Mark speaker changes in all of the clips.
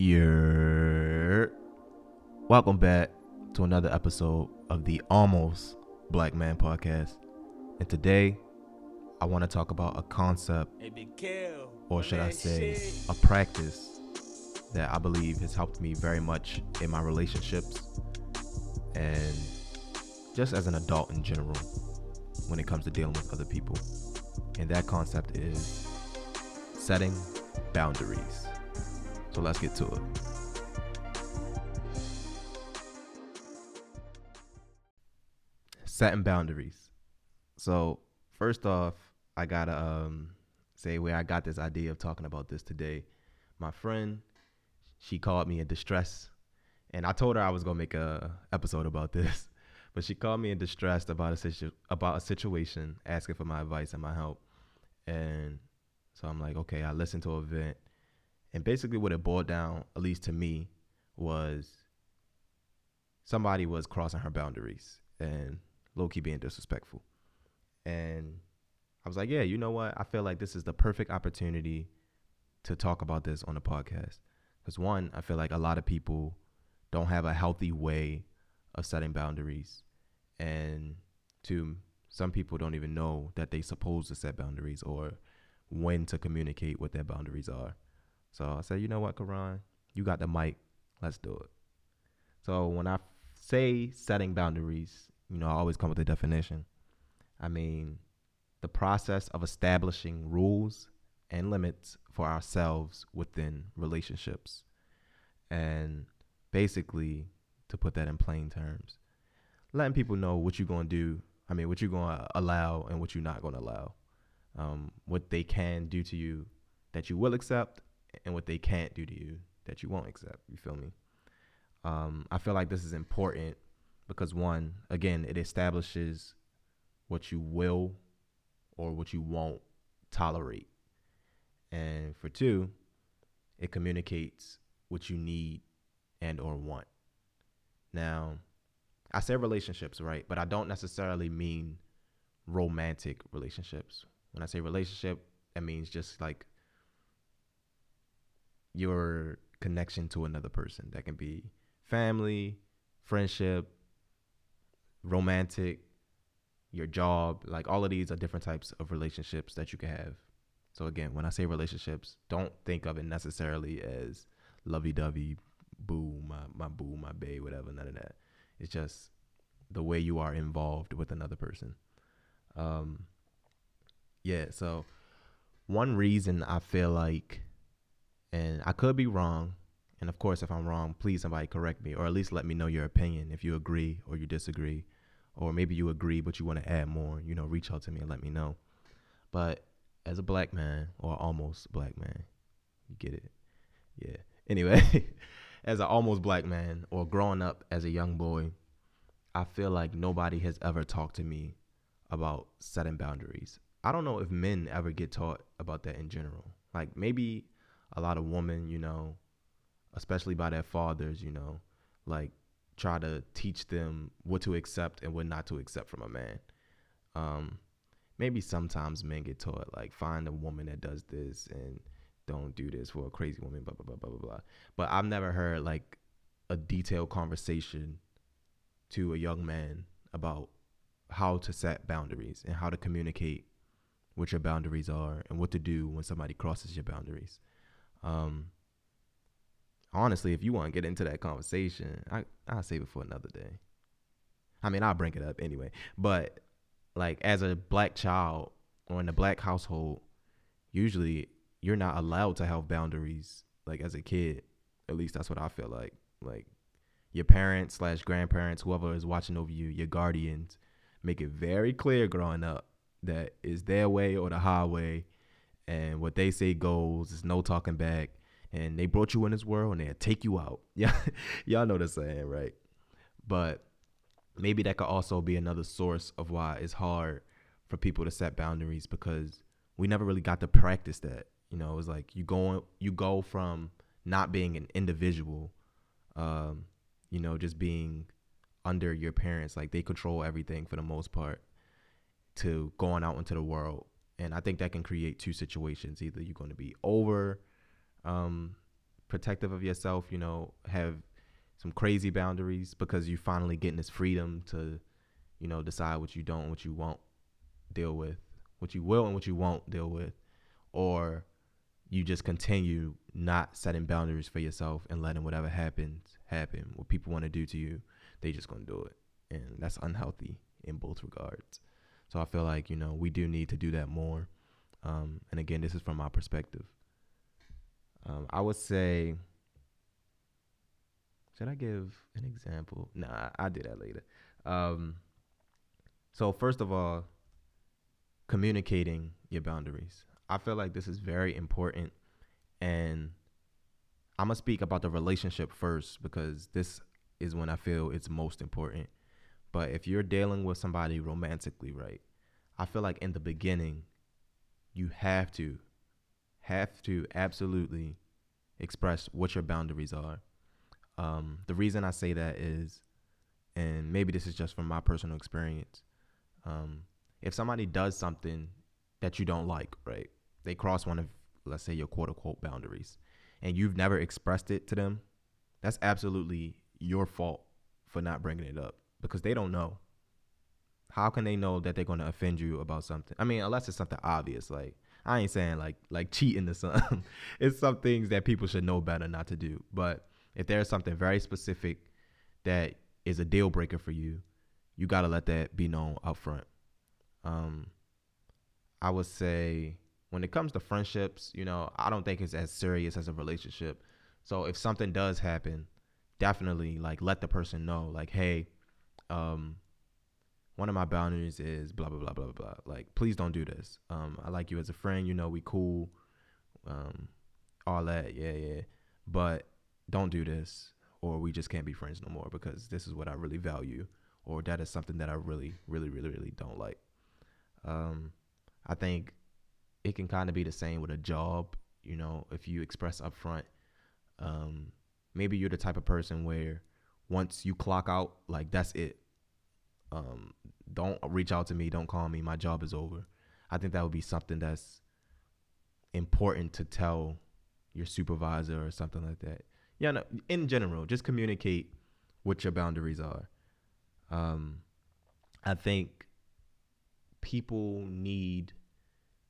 Speaker 1: You're welcome back to another episode of the Almost Black Man Podcast. And today, I want to talk about a concept, or should I say, a practice that I believe has helped me very much in my relationships and just as an adult in general when it comes to dealing with other people. And that concept is setting boundaries. So let's get to it. Setting boundaries. So first off, I gotta um, say where I got this idea of talking about this today. My friend, she called me in distress, and I told her I was gonna make a episode about this, but she called me in distress about a situ- about a situation, asking for my advice and my help, and so I'm like, okay, I listened to an event and basically, what it boiled down, at least to me, was somebody was crossing her boundaries and low key being disrespectful. And I was like, yeah, you know what? I feel like this is the perfect opportunity to talk about this on the podcast. Because one, I feel like a lot of people don't have a healthy way of setting boundaries. And two, some people don't even know that they supposed to set boundaries or when to communicate what their boundaries are. So I said, you know what, Karan, you got the mic. Let's do it. So when I say setting boundaries, you know, I always come with a definition. I mean, the process of establishing rules and limits for ourselves within relationships. And basically, to put that in plain terms, letting people know what you're going to do. I mean, what you're going to allow and what you're not going to allow. Um, what they can do to you that you will accept and what they can't do to you that you won't accept. You feel me? Um, I feel like this is important because one, again, it establishes what you will or what you won't tolerate. And for two, it communicates what you need and or want. Now, I say relationships, right? But I don't necessarily mean romantic relationships. When I say relationship, that means just like your connection to another person. That can be family, friendship, romantic, your job. Like all of these are different types of relationships that you can have. So again, when I say relationships, don't think of it necessarily as lovey dovey, boo, my, my boo, my bae, whatever, none of that. It's just the way you are involved with another person. Um, yeah, so one reason I feel like and I could be wrong. And of course, if I'm wrong, please somebody correct me or at least let me know your opinion if you agree or you disagree. Or maybe you agree, but you want to add more, you know, reach out to me and let me know. But as a black man or almost black man, you get it. Yeah. Anyway, as an almost black man or growing up as a young boy, I feel like nobody has ever talked to me about setting boundaries. I don't know if men ever get taught about that in general. Like maybe a lot of women, you know, especially by their fathers, you know, like try to teach them what to accept and what not to accept from a man. Um, maybe sometimes men get taught like find a woman that does this and don't do this for a crazy woman, blah blah blah blah blah blah. But I've never heard like a detailed conversation to a young man about how to set boundaries and how to communicate what your boundaries are and what to do when somebody crosses your boundaries. Um, honestly, if you want to get into that conversation, I I'll save it for another day. I mean, I'll bring it up anyway. But like as a black child or in a black household, usually you're not allowed to have boundaries like as a kid. At least that's what I feel like. Like your parents slash grandparents, whoever is watching over you, your guardians, make it very clear growing up that is their way or the highway and what they say goes. There's no talking back. And they brought you in this world and they'll take you out. Yeah, y'all know the saying, right? But maybe that could also be another source of why it's hard for people to set boundaries because we never really got to practice that. You know, it's like you go you go from not being an individual, um, you know, just being under your parents, like they control everything for the most part, to going out into the world and I think that can create two situations. Either you're going to be over um, protective of yourself, you know, have some crazy boundaries because you're finally getting this freedom to, you know, decide what you don't, what you won't deal with, what you will and what you won't deal with, or you just continue not setting boundaries for yourself and letting whatever happens happen. What people want to do to you, they just gonna do it, and that's unhealthy in both regards. So I feel like you know we do need to do that more. Um, and again, this is from my perspective. Um, I would say, should I give an example? Nah, I do that later. Um, so first of all, communicating your boundaries. I feel like this is very important, and I'm gonna speak about the relationship first because this is when I feel it's most important. But if you're dealing with somebody romantically, right? I feel like in the beginning, you have to, have to absolutely express what your boundaries are. Um, the reason I say that is, and maybe this is just from my personal experience, um, if somebody does something that you don't like, right? They cross one of, let's say, your quote unquote boundaries, and you've never expressed it to them, that's absolutely your fault for not bringing it up because they don't know. How can they know that they're going to offend you about something? I mean, unless it's something obvious, like I ain't saying like like cheating or something. it's some things that people should know better not to do. But if there's something very specific that is a deal breaker for you, you got to let that be known up front. Um, I would say when it comes to friendships, you know, I don't think it's as serious as a relationship. So if something does happen, definitely like let the person know, like, hey, um, one of my boundaries is blah blah blah blah blah. Like, please don't do this. Um, I like you as a friend. You know, we cool. Um, all that, yeah, yeah. But don't do this, or we just can't be friends no more because this is what I really value, or that is something that I really, really, really, really don't like. Um, I think it can kind of be the same with a job. You know, if you express upfront, um, maybe you're the type of person where once you clock out, like that's it. Um, don't reach out to me. Don't call me. My job is over. I think that would be something that's important to tell your supervisor or something like that. Yeah, no, in general, just communicate what your boundaries are. Um, I think people need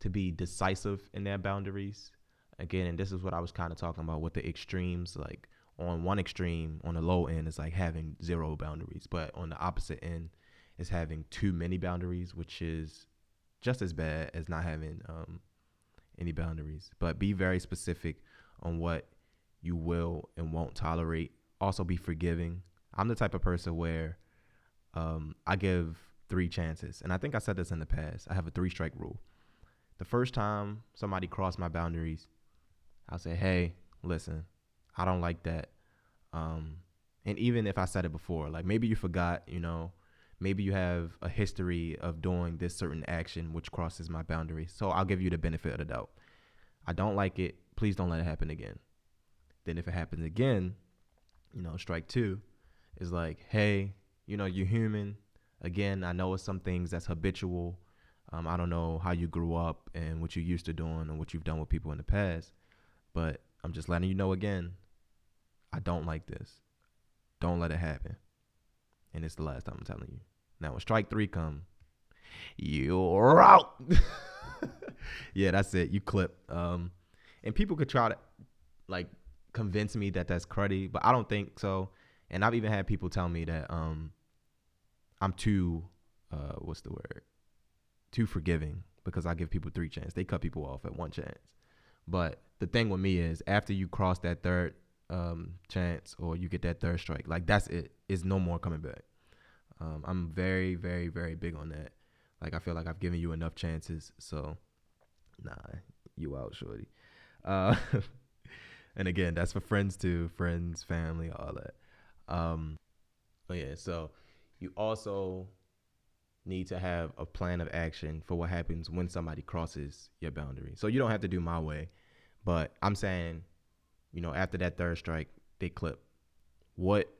Speaker 1: to be decisive in their boundaries. Again, and this is what I was kind of talking about with the extremes. Like on one extreme, on the low end, is like having zero boundaries, but on the opposite end, is having too many boundaries, which is just as bad as not having um, any boundaries. But be very specific on what you will and won't tolerate. Also, be forgiving. I'm the type of person where um, I give three chances, and I think I said this in the past. I have a three strike rule the first time somebody crossed my boundaries, I'll say, hey, listen, I don't like that. Um, and even if I said it before, like maybe you forgot, you know, maybe you have a history of doing this certain action which crosses my boundaries. So I'll give you the benefit of the doubt. I don't like it. Please don't let it happen again. Then if it happens again, you know, strike two is like, hey, you know, you're human. Again, I know it's some things that's habitual um, I don't know how you grew up and what you're used to doing and what you've done with people in the past, but I'm just letting you know again, I don't like this. Don't let it happen. And it's the last time I'm telling you. Now when strike three come, you're out. yeah, that's it. You clip. Um, and people could try to like convince me that that's cruddy, but I don't think so. And I've even had people tell me that um, I'm too uh, what's the word? too forgiving because I give people three chances. They cut people off at one chance. But the thing with me is after you cross that third um, chance or you get that third strike, like that's it. It's no more coming back. Um, I'm very, very, very big on that. Like I feel like I've given you enough chances, so nah, you out, shorty. Uh, and again, that's for friends too, friends, family, all that. Um, but yeah, so you also need to have a plan of action for what happens when somebody crosses your boundary. So you don't have to do my way, but I'm saying, you know, after that third strike, they clip. What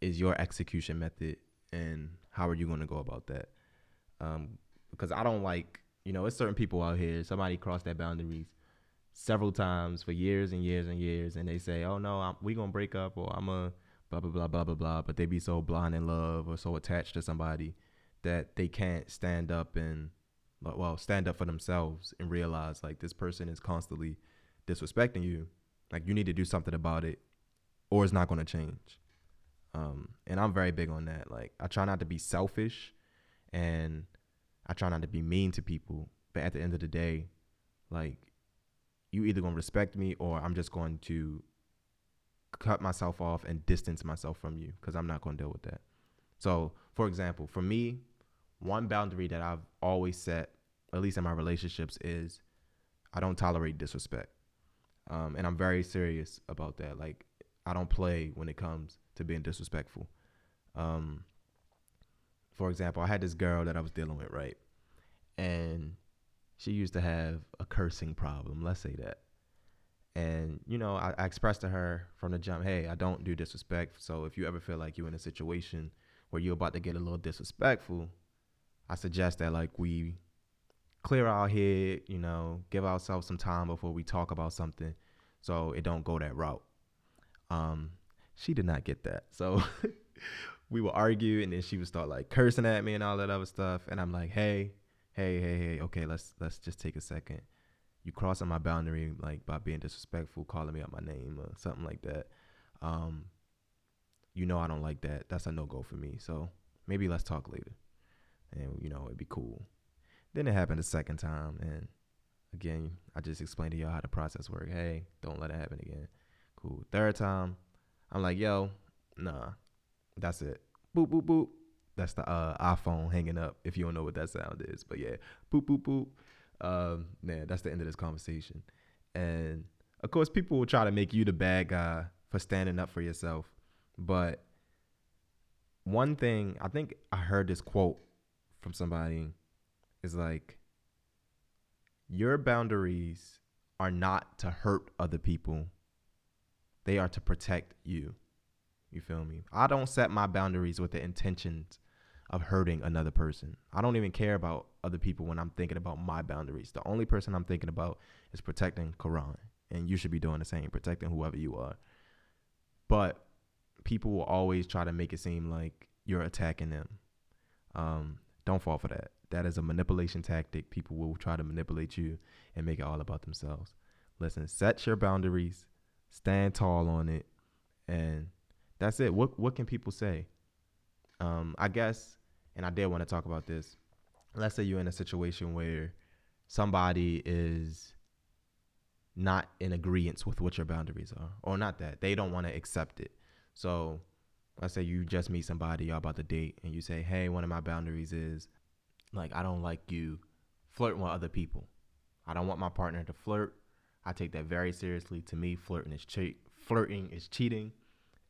Speaker 1: is your execution method, and how are you going to go about that? Um, because I don't like, you know, it's certain people out here. Somebody cross that boundaries, several times for years and years and years, and they say, "Oh no, I'm, we gonna break up," or "I'm a blah blah blah blah blah blah," but they be so blind in love or so attached to somebody that they can't stand up and well stand up for themselves and realize like this person is constantly disrespecting you like you need to do something about it or it's not going to change. Um, and i'm very big on that. Like i try not to be selfish and i try not to be mean to people. But at the end of the day like you either going to respect me or i'm just going to cut myself off and distance myself from you because i'm not going to deal with that. So for example for me one boundary that I've always set, at least in my relationships, is I don't tolerate disrespect. Um, and I'm very serious about that. Like, I don't play when it comes to being disrespectful. Um, for example, I had this girl that I was dealing with, right? And she used to have a cursing problem, let's say that. And, you know, I, I expressed to her from the jump, hey, I don't do disrespect. So if you ever feel like you're in a situation where you're about to get a little disrespectful, I suggest that like we clear our head, you know, give ourselves some time before we talk about something so it don't go that route. Um, she did not get that. So we would argue and then she would start like cursing at me and all that other stuff. And I'm like, hey, hey, hey, hey, okay, let's let's just take a second. You crossing my boundary like by being disrespectful, calling me out my name or something like that. Um, you know I don't like that. That's a no go for me. So maybe let's talk later and you know it'd be cool. Then it happened a second time, and again, I just explained to y'all how the process work. Hey, don't let it happen again. Cool. Third time, I'm like, yo, nah, that's it. Boop boop boop. That's the uh, iPhone hanging up. If you don't know what that sound is, but yeah, boop boop boop. Um, man, that's the end of this conversation. And of course, people will try to make you the bad guy for standing up for yourself. But one thing, I think I heard this quote from somebody is like your boundaries are not to hurt other people. They are to protect you. You feel me? I don't set my boundaries with the intentions of hurting another person. I don't even care about other people when I'm thinking about my boundaries. The only person I'm thinking about is protecting Quran. And you should be doing the same, protecting whoever you are. But people will always try to make it seem like you're attacking them. Um, don't fall for that. That is a manipulation tactic. People will try to manipulate you and make it all about themselves. Listen, set your boundaries, stand tall on it, and that's it. What what can people say? Um, I guess, and I did want to talk about this. Let's say you're in a situation where somebody is not in agreement with what your boundaries are, or not that they don't want to accept it. So let's say you just meet somebody, y'all about to date, and you say, hey, one of my boundaries is like, I don't like you flirting with other people. I don't want my partner to flirt. I take that very seriously. To me, flirting is cheat. Flirting is cheating,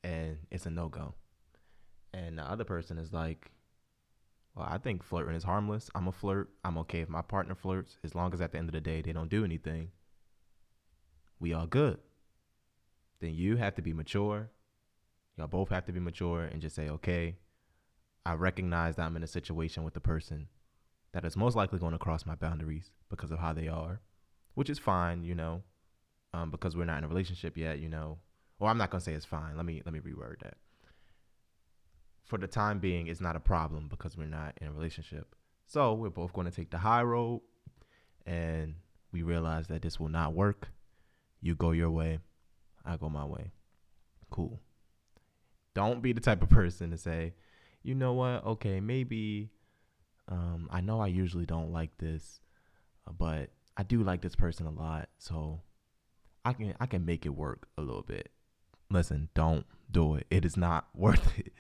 Speaker 1: and it's a no go. And the other person is like, well, I think flirting is harmless. I'm a flirt. I'm okay if my partner flirts, as long as at the end of the day they don't do anything. We all good. Then you have to be mature Y'all both have to be mature and just say, okay, I recognize that I'm in a situation with the person that is most likely going to cross my boundaries because of how they are, which is fine, you know, um, because we're not in a relationship yet, you know. Or I'm not gonna say it's fine. Let me let me reword that. For the time being, it's not a problem because we're not in a relationship. So we're both going to take the high road, and we realize that this will not work. You go your way, I go my way. Cool. Don't be the type of person to say, you know what? Okay, maybe um, I know I usually don't like this, uh, but I do like this person a lot, so I can I can make it work a little bit. Listen, don't do it. It is not worth it.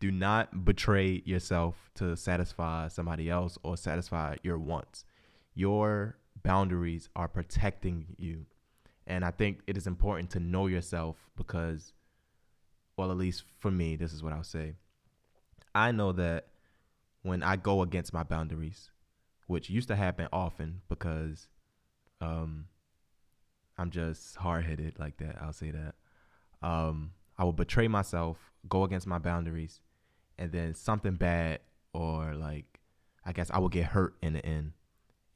Speaker 1: Do not betray yourself to satisfy somebody else or satisfy your wants. Your boundaries are protecting you. And I think it is important to know yourself because well, at least for me, this is what I'll say. I know that when I go against my boundaries, which used to happen often because um, I'm just hard headed like that. I'll say that. Um, I will betray myself, go against my boundaries, and then something bad or like I guess I will get hurt in the end.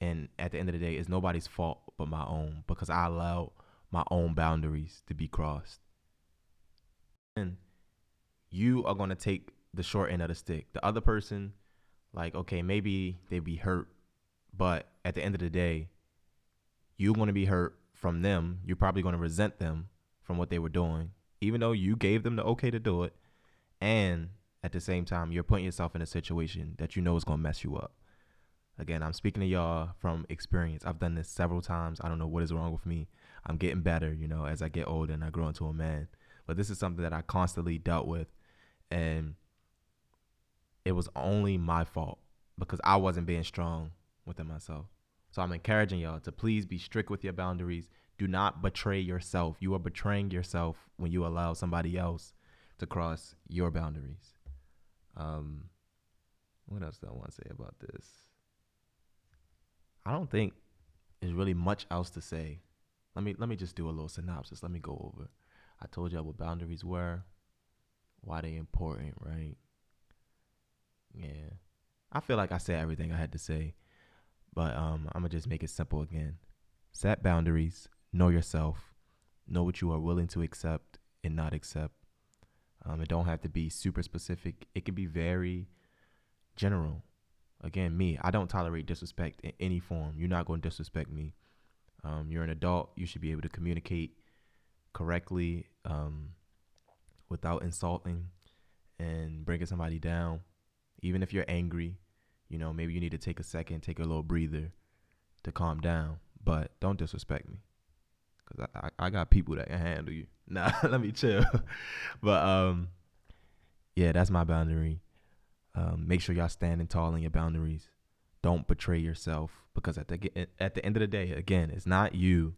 Speaker 1: And at the end of the day, it's nobody's fault but my own because I allowed my own boundaries to be crossed. And you are going to take the short end of the stick. The other person, like, okay, maybe they'd be hurt, but at the end of the day, you're going to be hurt from them. You're probably going to resent them from what they were doing, even though you gave them the okay to do it. And at the same time, you're putting yourself in a situation that you know is going to mess you up. Again, I'm speaking to y'all from experience. I've done this several times. I don't know what is wrong with me. I'm getting better, you know, as I get older and I grow into a man. But this is something that I constantly dealt with. And it was only my fault because I wasn't being strong within myself. So I'm encouraging y'all to please be strict with your boundaries. Do not betray yourself. You are betraying yourself when you allow somebody else to cross your boundaries. Um, what else do I want to say about this? I don't think there's really much else to say. Let me let me just do a little synopsis. Let me go over. I told y'all what boundaries were, why they important, right? Yeah. I feel like I said everything I had to say, but um, I'm gonna just make it simple again. Set boundaries, know yourself, know what you are willing to accept and not accept. Um, it don't have to be super specific. It can be very general. Again, me, I don't tolerate disrespect in any form. You're not going to disrespect me. Um, you're an adult. You should be able to communicate correctly um, without insulting and bringing somebody down. Even if you're angry, you know, maybe you need to take a second, take a little breather to calm down. But don't disrespect me. Cause I, I, I got people that can handle you. Nah, let me chill. but um, yeah, that's my boundary. Um, make sure y'all standing tall in your boundaries. Don't betray yourself because at the at the end of the day, again, it's not you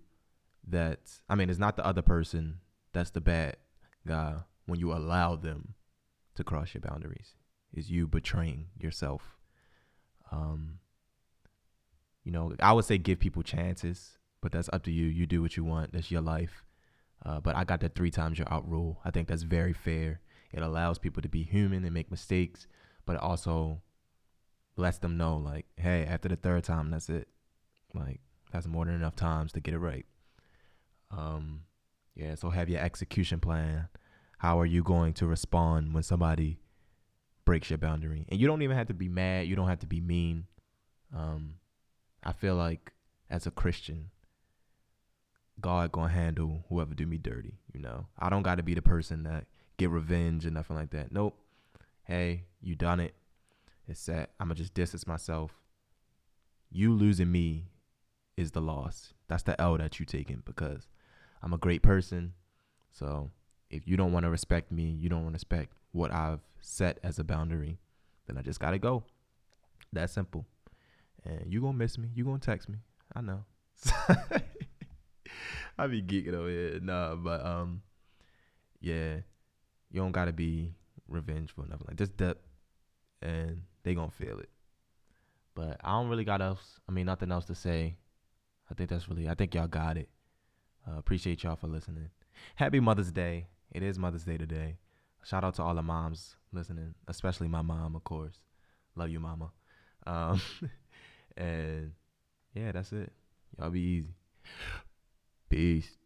Speaker 1: that I mean, it's not the other person that's the bad guy when you allow them to cross your boundaries. Is you betraying yourself. Um, you know, I would say give people chances, but that's up to you. You do what you want. That's your life. Uh, but I got that three times you're out rule. I think that's very fair. It allows people to be human and make mistakes, but it also lets them know, like, hey, after the third time, that's it. Like, that's more than enough times to get it right. Um, yeah, so have your execution plan. How are you going to respond when somebody breaks your boundary? And you don't even have to be mad. You don't have to be mean. Um, I feel like as a Christian, God gonna handle whoever do me dirty. You know, I don't got to be the person that get revenge and nothing like that. Nope. Hey, you done it. It's set. I'm gonna just distance myself. You losing me is the loss. That's the L that you taking because I'm a great person. So if you don't want to respect me, you don't want to respect what I've set as a boundary, then I just gotta go. That simple. And you gonna miss me. You gonna text me. I know. I be geeking over here. Nah, but um, yeah, you don't gotta be revengeful or nothing like just dip, and they gonna feel it. But I don't really got else. I mean, nothing else to say. I think that's really. I think y'all got it. Uh, appreciate y'all for listening. Happy Mother's Day. It is Mother's Day today. Shout out to all the moms listening, especially my mom, of course. Love you, mama. Um, and yeah, that's it. Y'all be easy. Peace.